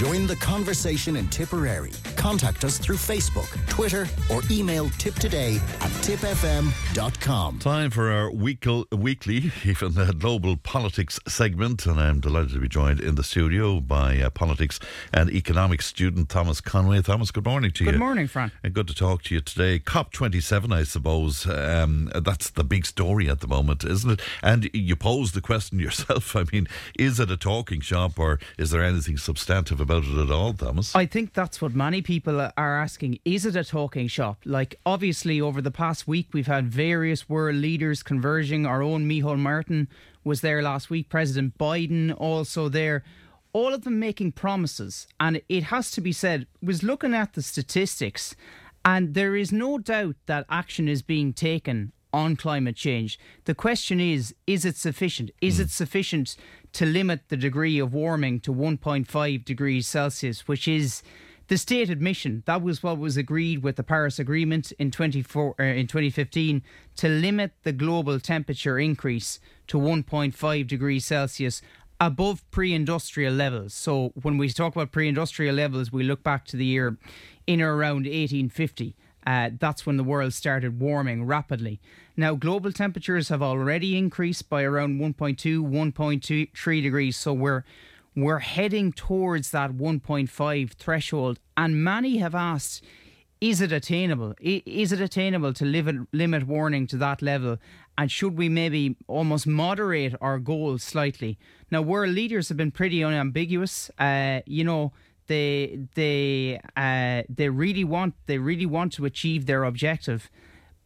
Join the conversation in Tipperary. Contact us through Facebook, Twitter, or email tiptoday at tipfm.com. Time for our weekly, weekly even uh, global politics segment, and I'm delighted to be joined in the studio by uh, politics and economics student Thomas Conway. Thomas, good morning to Good you. Good morning, Fran. And good to talk to you today. COP27, I suppose, um, that's the big story at the moment, isn't it? And you posed the question yourself. I mean, is it a talking shop or is there anything substantive about it at all, Thomas? I think that's what many people are asking. Is it a talking shop? Like, obviously, over the past week, we've had various world leaders converging. Our own Micheál Martin was there last week, President Biden also there. All of them making promises. And it has to be said, was looking at the statistics, and there is no doubt that action is being taken on climate change. The question is is it sufficient? Is hmm. it sufficient to limit the degree of warming to 1.5 degrees Celsius, which is the stated mission? That was what was agreed with the Paris Agreement in, 24, uh, in 2015 to limit the global temperature increase to 1.5 degrees Celsius above pre industrial levels. So when we talk about pre industrial levels, we look back to the year in or around 1850. Uh, that's when the world started warming rapidly. Now, global temperatures have already increased by around 1.2, 1.3 degrees. So we're we're heading towards that 1.5 threshold. And many have asked, is it attainable? Is it attainable to limit, limit warning to that level? And should we maybe almost moderate our goals slightly? Now, world leaders have been pretty unambiguous. Uh, you know, they they uh, they really want they really want to achieve their objective,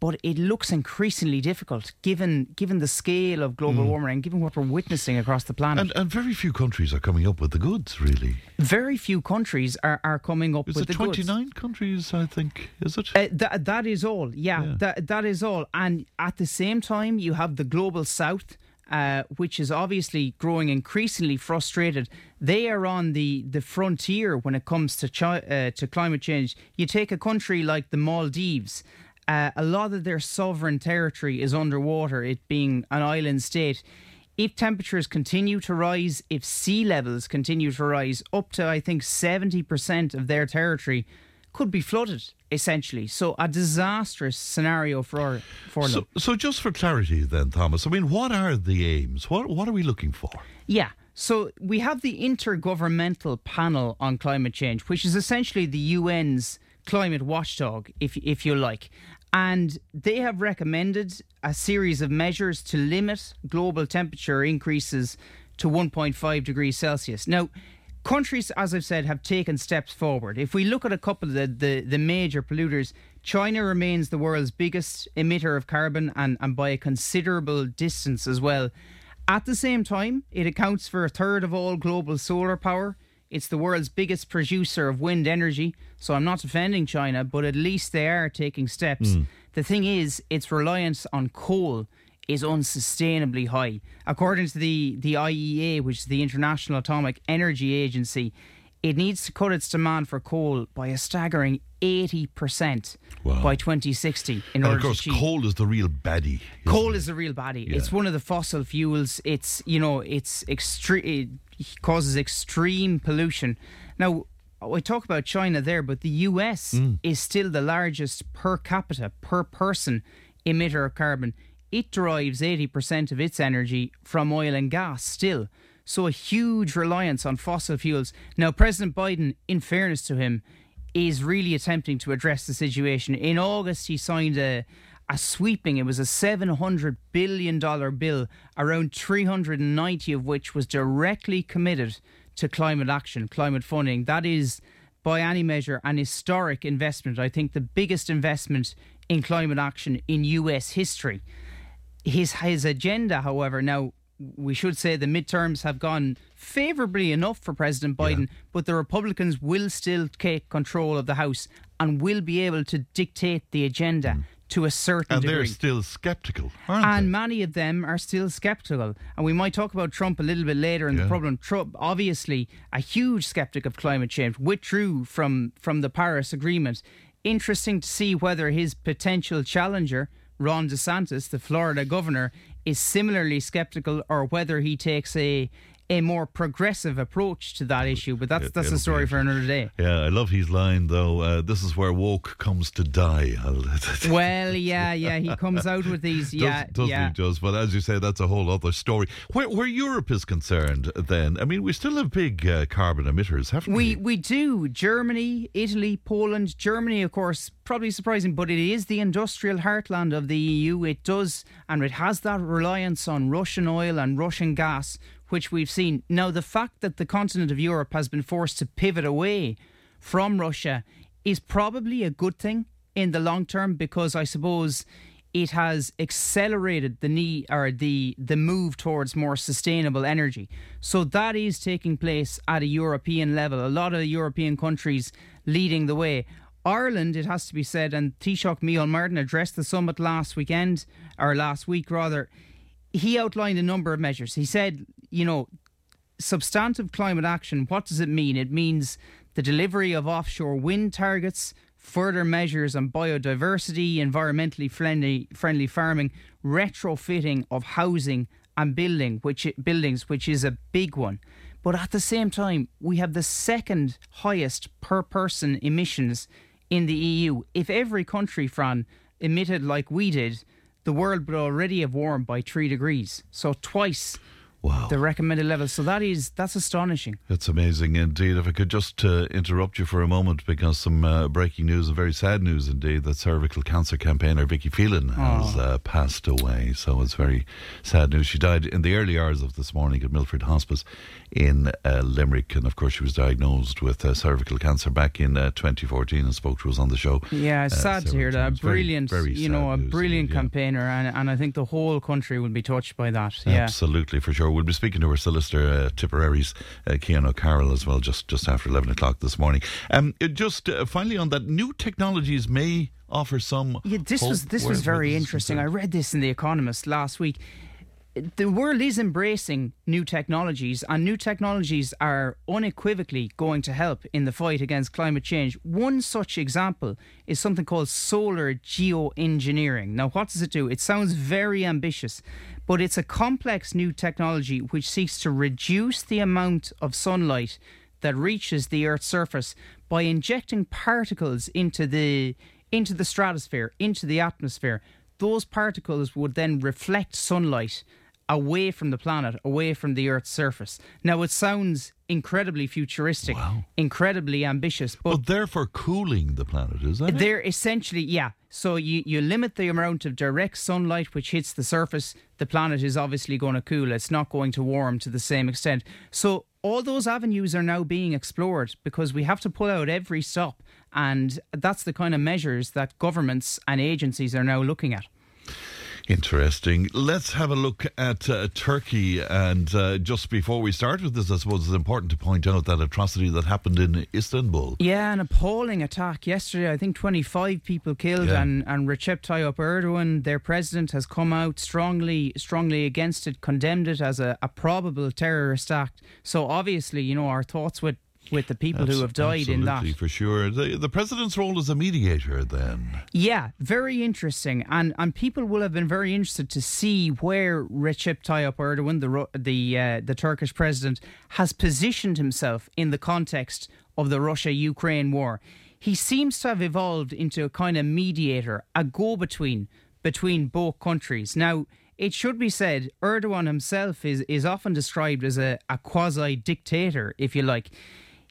but it looks increasingly difficult given given the scale of global warming and given what we're witnessing across the planet. and, and very few countries are coming up with the goods, really. Very few countries are, are coming up Is with it the goods. 29 countries, I think, is it? Uh, that that is all. Yeah, Yeah. that that is all. And at the same time, you have the global south, uh, which is obviously growing increasingly frustrated. They are on the, the frontier when it comes to chi- uh, to climate change. You take a country like the Maldives. Uh, a lot of their sovereign territory is underwater, it being an island state. If temperatures continue to rise, if sea levels continue to rise, up to I think 70% of their territory could be flooded, essentially. So, a disastrous scenario for, for them. So, so just for clarity, then, Thomas, I mean, what are the aims? What what are we looking for? Yeah. So we have the Intergovernmental Panel on Climate Change, which is essentially the UN's climate watchdog, if if you like. And they have recommended a series of measures to limit global temperature increases to 1.5 degrees Celsius. Now, countries, as I've said, have taken steps forward. If we look at a couple of the, the, the major polluters, China remains the world's biggest emitter of carbon and, and by a considerable distance as well. At the same time, it accounts for a third of all global solar power. It's the world's biggest producer of wind energy. So I'm not defending China, but at least they are taking steps. Hmm. The thing is, its reliance on coal is unsustainably high. According to the, the IEA, which is the International Atomic Energy Agency, it needs to cut its demand for coal by a staggering 80% Wow. by 2060 in And order of course, to achieve. coal is the real baddie. Coal it? is the real baddie. Yeah. It's one of the fossil fuels. It's you know it's extreme. It causes extreme pollution. Now I talk about China there, but the U.S. Mm. is still the largest per capita per person emitter of carbon. It derives eighty percent of its energy from oil and gas still. So a huge reliance on fossil fuels. Now President Biden, in fairness to him, is really attempting to address the situation. In August, he signed a a sweeping. It was a seven hundred billion dollar bill, around three hundred and ninety of which was directly committed to climate action, climate funding. That is, by any measure, an historic investment. I think the biggest investment in climate action in U.S. history. His his agenda, however, now we should say the midterms have gone favourably enough for President Biden, but the Republicans will still take control of the House and will be able to dictate the agenda mm. to a certain And degree. they're still sceptical, aren't And they? many of them are still skeptical. And we might talk about Trump a little bit later in Yeah. the problem. Trump, obviously, a huge skeptic of climate change, withdrew from, from the Paris Agreement. Interesting to see whether his potential challenger, Ron DeSantis, the Florida governor, is similarly skeptical or whether he takes a a more progressive approach to that issue. But that's that's it'll a story for another day. Yeah, I love his line though. Uh, this is where woke comes to die. Well, yeah, yeah, he comes out with these, yeah, Does, yeah. he just? But as you say, that's a whole other story. Where, where Europe is concerned, then, I mean, we still have big uh, carbon emitters, haven't We we? we do. Germany, Italy, Poland. Germany, of course, probably surprising, but it is the industrial heartland of the EU. It does, and it has that reliance on Russian oil and Russian gas, which we've seen. Now, the fact that the continent of Europe has been forced to pivot away from Russia is probably a good thing in the long term because I suppose it has accelerated the need or the the move towards more sustainable energy. So that is taking place at a European level. A lot of European countries leading the way. Ireland, it has to be said, and Taoiseach Micheál Martin addressed the summit last weekend, or last week rather. He outlined a number of measures. He said, you know, substantive climate action, what does it mean? It means the delivery of offshore wind targets, further measures on biodiversity, environmentally friendly, friendly farming, retrofitting of housing and building, which buildings, which is a big one. But at the same time, we have the second highest per person emissions in the EU. If every country, Fran, emitted like we did, the world would already have warmed by three degrees. So twice Wow. the recommended level. So that is that's astonishing. It's amazing indeed. If I could just uh, interrupt you for a moment because some uh, breaking news and very sad news indeed that cervical cancer campaigner Vicky Phelan has uh, passed away. So it's very sad news. She died in the early hours of this morning at Milford Hospice in uh, Limerick. And of course, she was diagnosed with uh, cervical cancer back in uh, 2014 and spoke to us on the show. Yeah, it's uh, sad to hear that. A times. Very, brilliant, very you know, a brilliant indeed, yeah. campaigner, and and I think the whole country will be touched by that. Yeah. Absolutely, for sure. We'll be speaking to her solicitor, uh, Tipperary's uh, Cian O'Carroll, as well, just, just after 11 o'clock this morning. Um, uh, just uh, finally on that, new technologies may offer some. Yeah, this was this was very interesting. I read this in The Economist last week. The world is embracing new technologies, and new technologies are unequivocally going to help in the fight against climate change. One such example is something called solar geoengineering. Now, what does it do? It sounds very ambitious, but it's a complex new technology which seeks to reduce the amount of sunlight that reaches the Earth's surface by injecting particles into the into the stratosphere, into the atmosphere. Those particles would then reflect sunlight away from the planet, away from the Earth's surface. Now it sounds incredibly futuristic, incredibly ambitious, but But therefore cooling the planet, is that it? they're essentially, yeah. So you, you limit the amount of direct sunlight which hits the surface. The planet is obviously going to cool. It's not going to warm to the same extent. So all those avenues are now being explored because we have to pull out every stop. And that's the kind of measures that governments and agencies are now looking at. Interesting. Let's have a look at uh, Turkey. And uh, just before we start with this, I suppose it's important to point out that atrocity that happened in Istanbul. Yeah, an appalling attack yesterday. I think 25 people killed, Yeah. and, and Recep Tayyip Erdogan, their president, has come out strongly strongly against it, condemned it as a, a probable terrorist act. So obviously, you know, our thoughts with, with the people who have died in that. Absolutely, for sure. The, the president's role as a mediator, then. Yeah, very interesting, and and people will have been very interested to see where Recep Tayyip Erdogan, the the uh, the Turkish president, has positioned himself in the context of the Russia-Ukraine war. He seems to have evolved into a kind of mediator, a go-between between both countries. Now. It should be said, Erdogan himself is, is often described as a, a quasi dictator, if you like.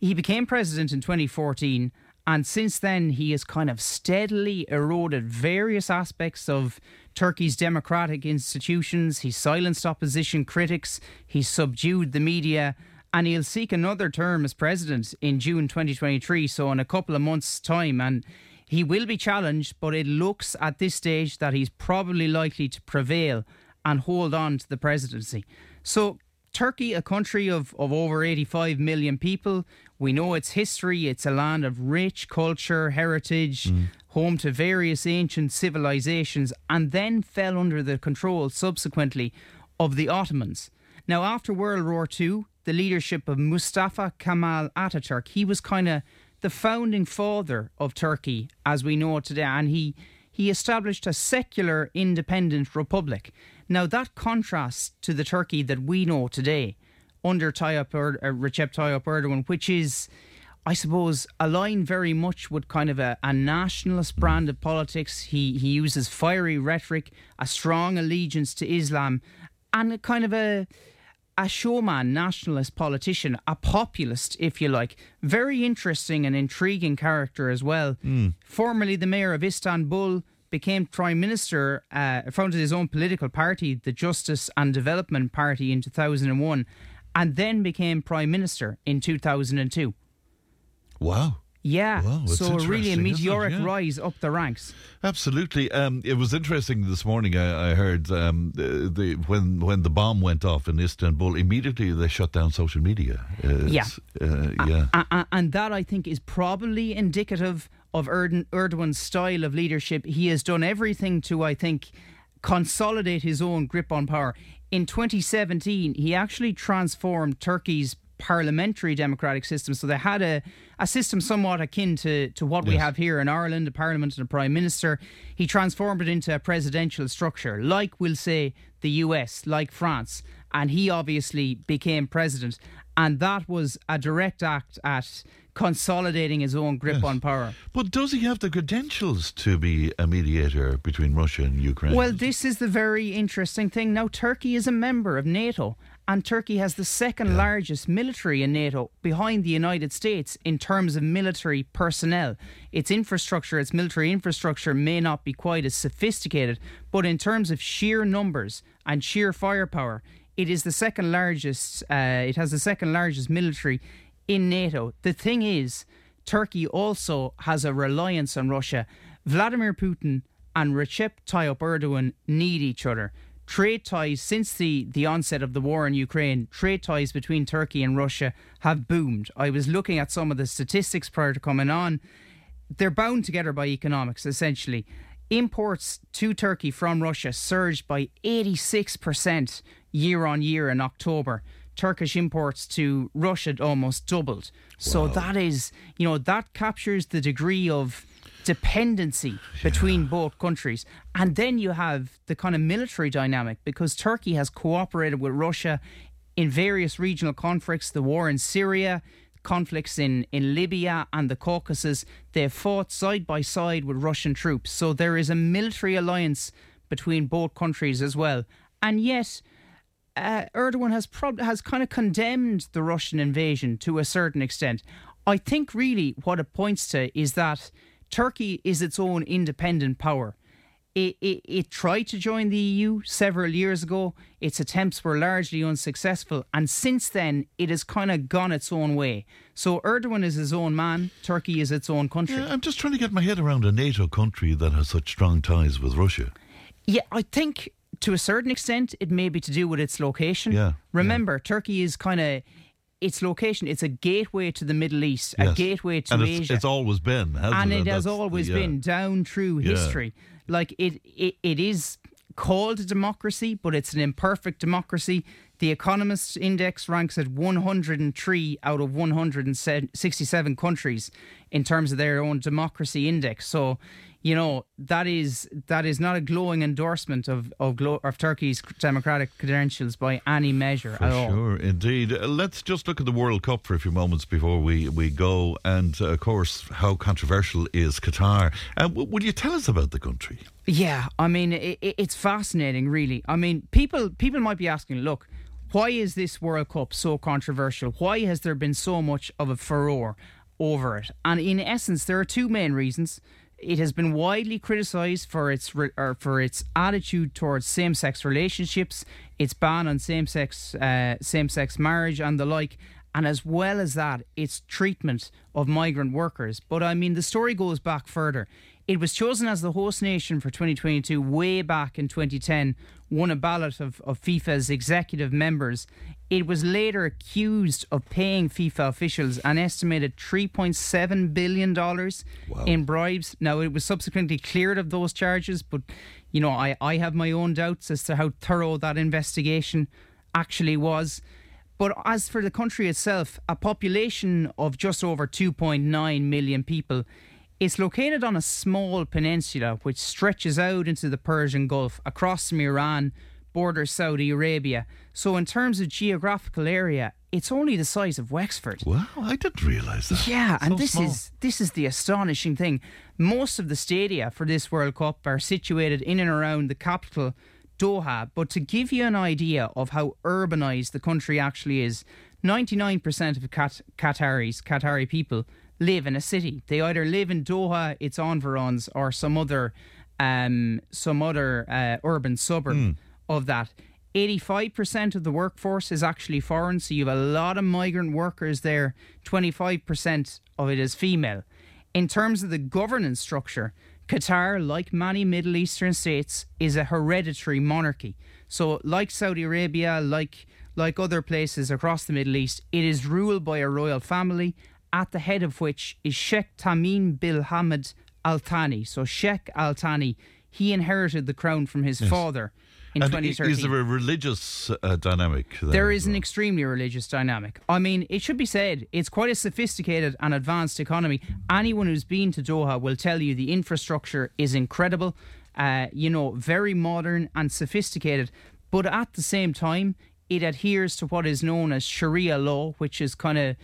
He became president in 2014, and since then he has kind of steadily eroded various aspects of Turkey's democratic institutions. He silenced opposition critics, he subdued the media, and he'll seek another term as president in June 2023, so in a couple of months' time. And he will be challenged, but it looks at this stage that he's probably likely to prevail and hold on to the presidency. So Turkey, a country of, of over 85 million people, we know its history. It's a land of rich culture, heritage, mm. home to various ancient civilizations, and then fell under the control subsequently of the Ottomans. Now, after World War II, the leadership of Mustafa Kemal Ataturk, he was kind of the founding father of Turkey as we know it today, and he he established a secular independent republic. Now that contrasts to the Turkey that we know today, under Tayyip er- uh, Recep Tayyip Erdogan, which is, I suppose, aligned very much with kind of a, a nationalist brand of politics. He he uses fiery rhetoric, a strong allegiance to Islam, and a kind of a a showman, nationalist politician, a populist, if you like. Very interesting and intriguing character as well. Formerly the mayor of Istanbul, became prime minister, uh, founded his own political party, the Justice and Development Party, in 2001, and then became prime minister in 2002. Wow. Yeah, Wow, so really a interesting, isn't it? meteoric Yeah. rise up the ranks. Absolutely. Um, it was interesting this morning. I, I heard um, the, the when when the bomb went off in Istanbul, immediately they shut down social media. Uh, Yeah. uh, yeah. A- a- and that I think is probably indicative of Erdogan, Erdogan's style of leadership. He has done everything to, I think, consolidate his own grip on power. In 2017, he actually transformed Turkey's parliamentary democratic system. So they had a, a system somewhat akin to, to what we have here in Ireland, a parliament and a prime minister. He transformed it into a presidential structure, like we'll say the US, like France. And he obviously became president. And that was a direct act at consolidating his own grip on power. But does he have the credentials to be a mediator between Russia and Ukraine? Well, this is the very interesting thing. Now, Turkey is a member of NATO, and Turkey has the second largest military in NATO behind the United States in terms of military personnel. Its infrastructure, its military infrastructure, may not be quite as sophisticated, but in terms of sheer numbers and sheer firepower, it is the second largest. Uh, it has the second largest military in NATO. The thing is, Turkey also has a reliance on Russia. Vladimir Putin and Recep Tayyip Erdogan need each other. Trade ties since the, the onset of the war in Ukraine, trade ties between Turkey and Russia have boomed. I was looking at some of the statistics prior to coming on. They're bound together by economics, essentially. Imports to Turkey from Russia surged by 86% year on year in October. Turkish imports to Russia almost doubled. So that is, you know, that captures the degree of dependency between both countries. And then you have the kind of military dynamic because Turkey has cooperated with Russia in various regional conflicts, the war in Syria, conflicts in, in Libya and the Caucasus. They've fought side by side with Russian troops. So there is a military alliance between both countries as well. And yet, uh, Erdogan has prob- has kind of condemned the Russian invasion to a certain extent. I think really what it points to is that Turkey is its own independent power. It, it, it tried to join the EU several years ago. Its attempts were largely unsuccessful. And since then, it has kind of gone its own way. So Erdogan is his own man. Turkey is its own country. Yeah, I'm just trying to get my head around a NATO country that has such strong ties with Russia. Yeah, I think to a certain extent it may be to do with its location. Yeah, Remember, Turkey is kind of its location. It's a gateway to the Middle East, a gateway to and it's, Asia, it's always been, hasn't and it? it has always yeah. been down through Yeah. history. Like it, it, it is called a democracy, but it's an imperfect democracy. The Economist Index ranks at 103 out of 167 countries in terms of their own democracy index. So, you know that is that is not a glowing endorsement of of, glo- of Turkey's democratic credentials by any measure For at all. sure, indeed. Uh, let's just look at the World Cup for a few moments before we, we go. And, uh, of course, how controversial is Qatar? Uh, w- would you tell us about the country? Yeah, I mean, it, it's fascinating, really. I mean, people people might be asking, look, why is this World Cup so controversial? Why has there been so much of a furore over it? And in essence, there are two main reasons. It has been widely criticised for its re- or for its attitude towards same-sex relationships, its ban on same-sex uh, same-sex marriage, and the like. And as well as that, its treatment of migrant workers. But I mean, the story goes back further. It was chosen as the host nation for 2022 way back in 2010, won a ballot of, of FIFA's executive members. It was later accused of paying FIFA officials an estimated $3.7 billion in bribes. Now, it was subsequently cleared of those charges, but, you know, I, I have my own doubts as to how thorough that investigation actually was. But as for the country itself, a population of just over 2.9 million people, it's located on a small peninsula which stretches out into the Persian Gulf across from Iran, borders Saudi Arabia. So, in terms of geographical area, it's only the size of Wexford. Wow, I didn't realise that. Yeah, and this small. is this is the astonishing thing. Most of the stadia for this World Cup are situated in and around the capital, Doha. But to give you an idea of how urbanized the country actually is, 99% of Qat- Qataris, Qatari people, live in a city. They either live in Doha, its environs, or some other, um, some other uh, urban suburb of that. 85% of the workforce is actually foreign, so you have a lot of migrant workers there. 25% of it is female. In terms of the governance structure, Qatar, like many Middle Eastern states, is a hereditary monarchy. So, like Saudi Arabia, like like other places across the Middle East, it is ruled by a royal family, at the head of which is Sheikh Tamim bin Hamad Al Thani. So, Sheikh Al Thani, he inherited the crown from his father in And i- 2013. is there a religious uh, dynamic? There, There is an extremely religious dynamic. I mean, it should be said, it's quite a sophisticated and advanced economy. Anyone who's been to Doha will tell you the infrastructure is incredible, uh, you know, very modern and sophisticated. But at the same time, it adheres to what is known as Sharia law, which is kind of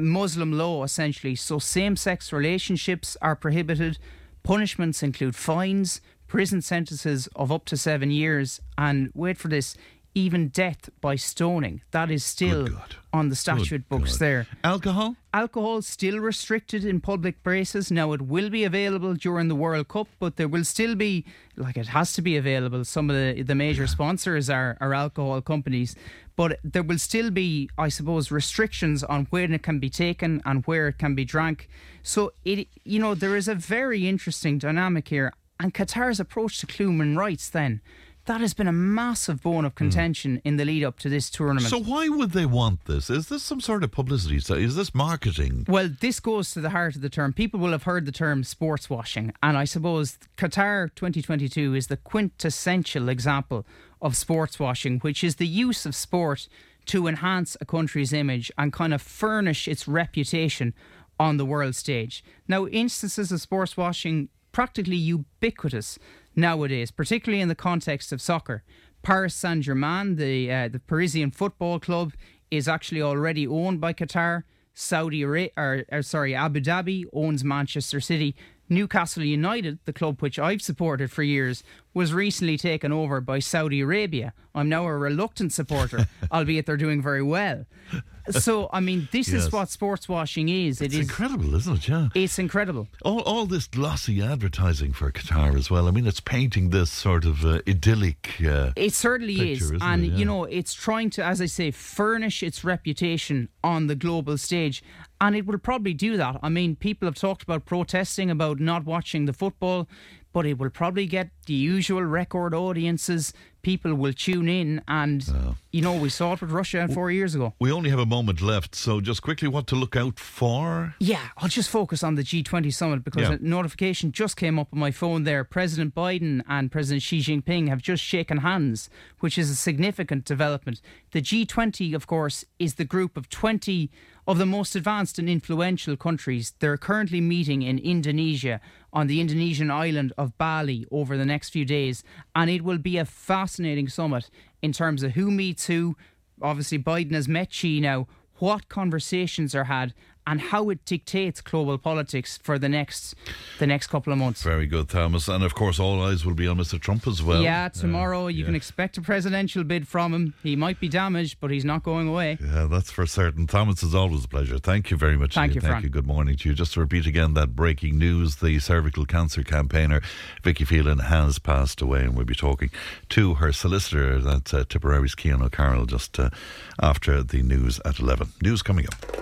Muslim law essentially. So same sex relationships are prohibited. Punishments include fines, prison sentences of up to seven years, and wait for this, even death by stoning. That is still on the statute books God. there. Alcohol? Alcohol still restricted in public places. Now it will be available during the World Cup, but there will still be like it has to be available. Some of the the major sponsors are are alcohol companies, but there will still be, I suppose, restrictions on when it can be taken and where it can be drank. So it you know there is a very interesting dynamic here, and Qatar's approach to human rights then. That has been a massive bone of hmm. contention in the lead up to this tournament. So why would they want this? Is this some sort of publicity? Is this marketing? Well, this goes to the heart of the term. People will have heard the term sports washing, and I suppose Qatar 2022 is the quintessential example of sports washing, which is the use of sport to enhance a country's image and kind of furnish its reputation on the world stage. Now, instances of sports washing practically ubiquitous nowadays, particularly in the context of soccer. Paris Saint Germain, the uh, the Parisian football club, is actually already owned by Qatar. Saudi Arabia, or, or sorry, Abu Dhabi owns Manchester City. Newcastle United, the club which I've supported for years, was recently taken over by Saudi Arabia. I'm now a reluctant supporter, albeit they're doing very well. So, I mean, this Yes. is what sports washing is. It's it is. incredible, isn't it? Yeah. It's incredible. All, all this glossy advertising for Qatar as well. I mean, it's painting this sort of uh, idyllic. Uh, It certainly picture, is. And, it? Yeah. you know, it's trying to, as I say, furnish its reputation on the global stage. And it will probably do that. I mean, people have talked about protesting about not watching the football, but it will probably get the usual record audiences. People will tune in. And, you know, we saw it with Russia four years ago. we only have a moment left, so just quickly, what to look out for? Yeah, I'll just focus on the G20 summit because Yeah. a notification just came up on my phone there. President Biden and President Xi Jinping have just shaken hands, which is a significant development. The G20, of course, is the group of 20 of the most advanced and influential countries. They're currently meeting in Indonesia on the Indonesian island of Bali over the next few days, and it will be a fascinating summit in terms of who meets who. Obviously, Biden has met Xi now what conversations are had and how it dictates global politics for the next the next couple of months. Very good, Thomas. And of course, all eyes will be on Mr. Trump as well. yeah, tomorrow you yeah. can expect a presidential bid from him. He might be damaged, but he's not going away. Yeah, that's for certain. Thomas, it's always a pleasure. Thank you very much. Thank you, Thank Fran. you. Good morning to you. Just to repeat again that breaking news the cervical cancer campaigner Vicky Phelan has passed away, and we'll be talking to her solicitor, that's uh, Tipperary's Cian O'Carroll, just uh, after the news at 11. News coming up.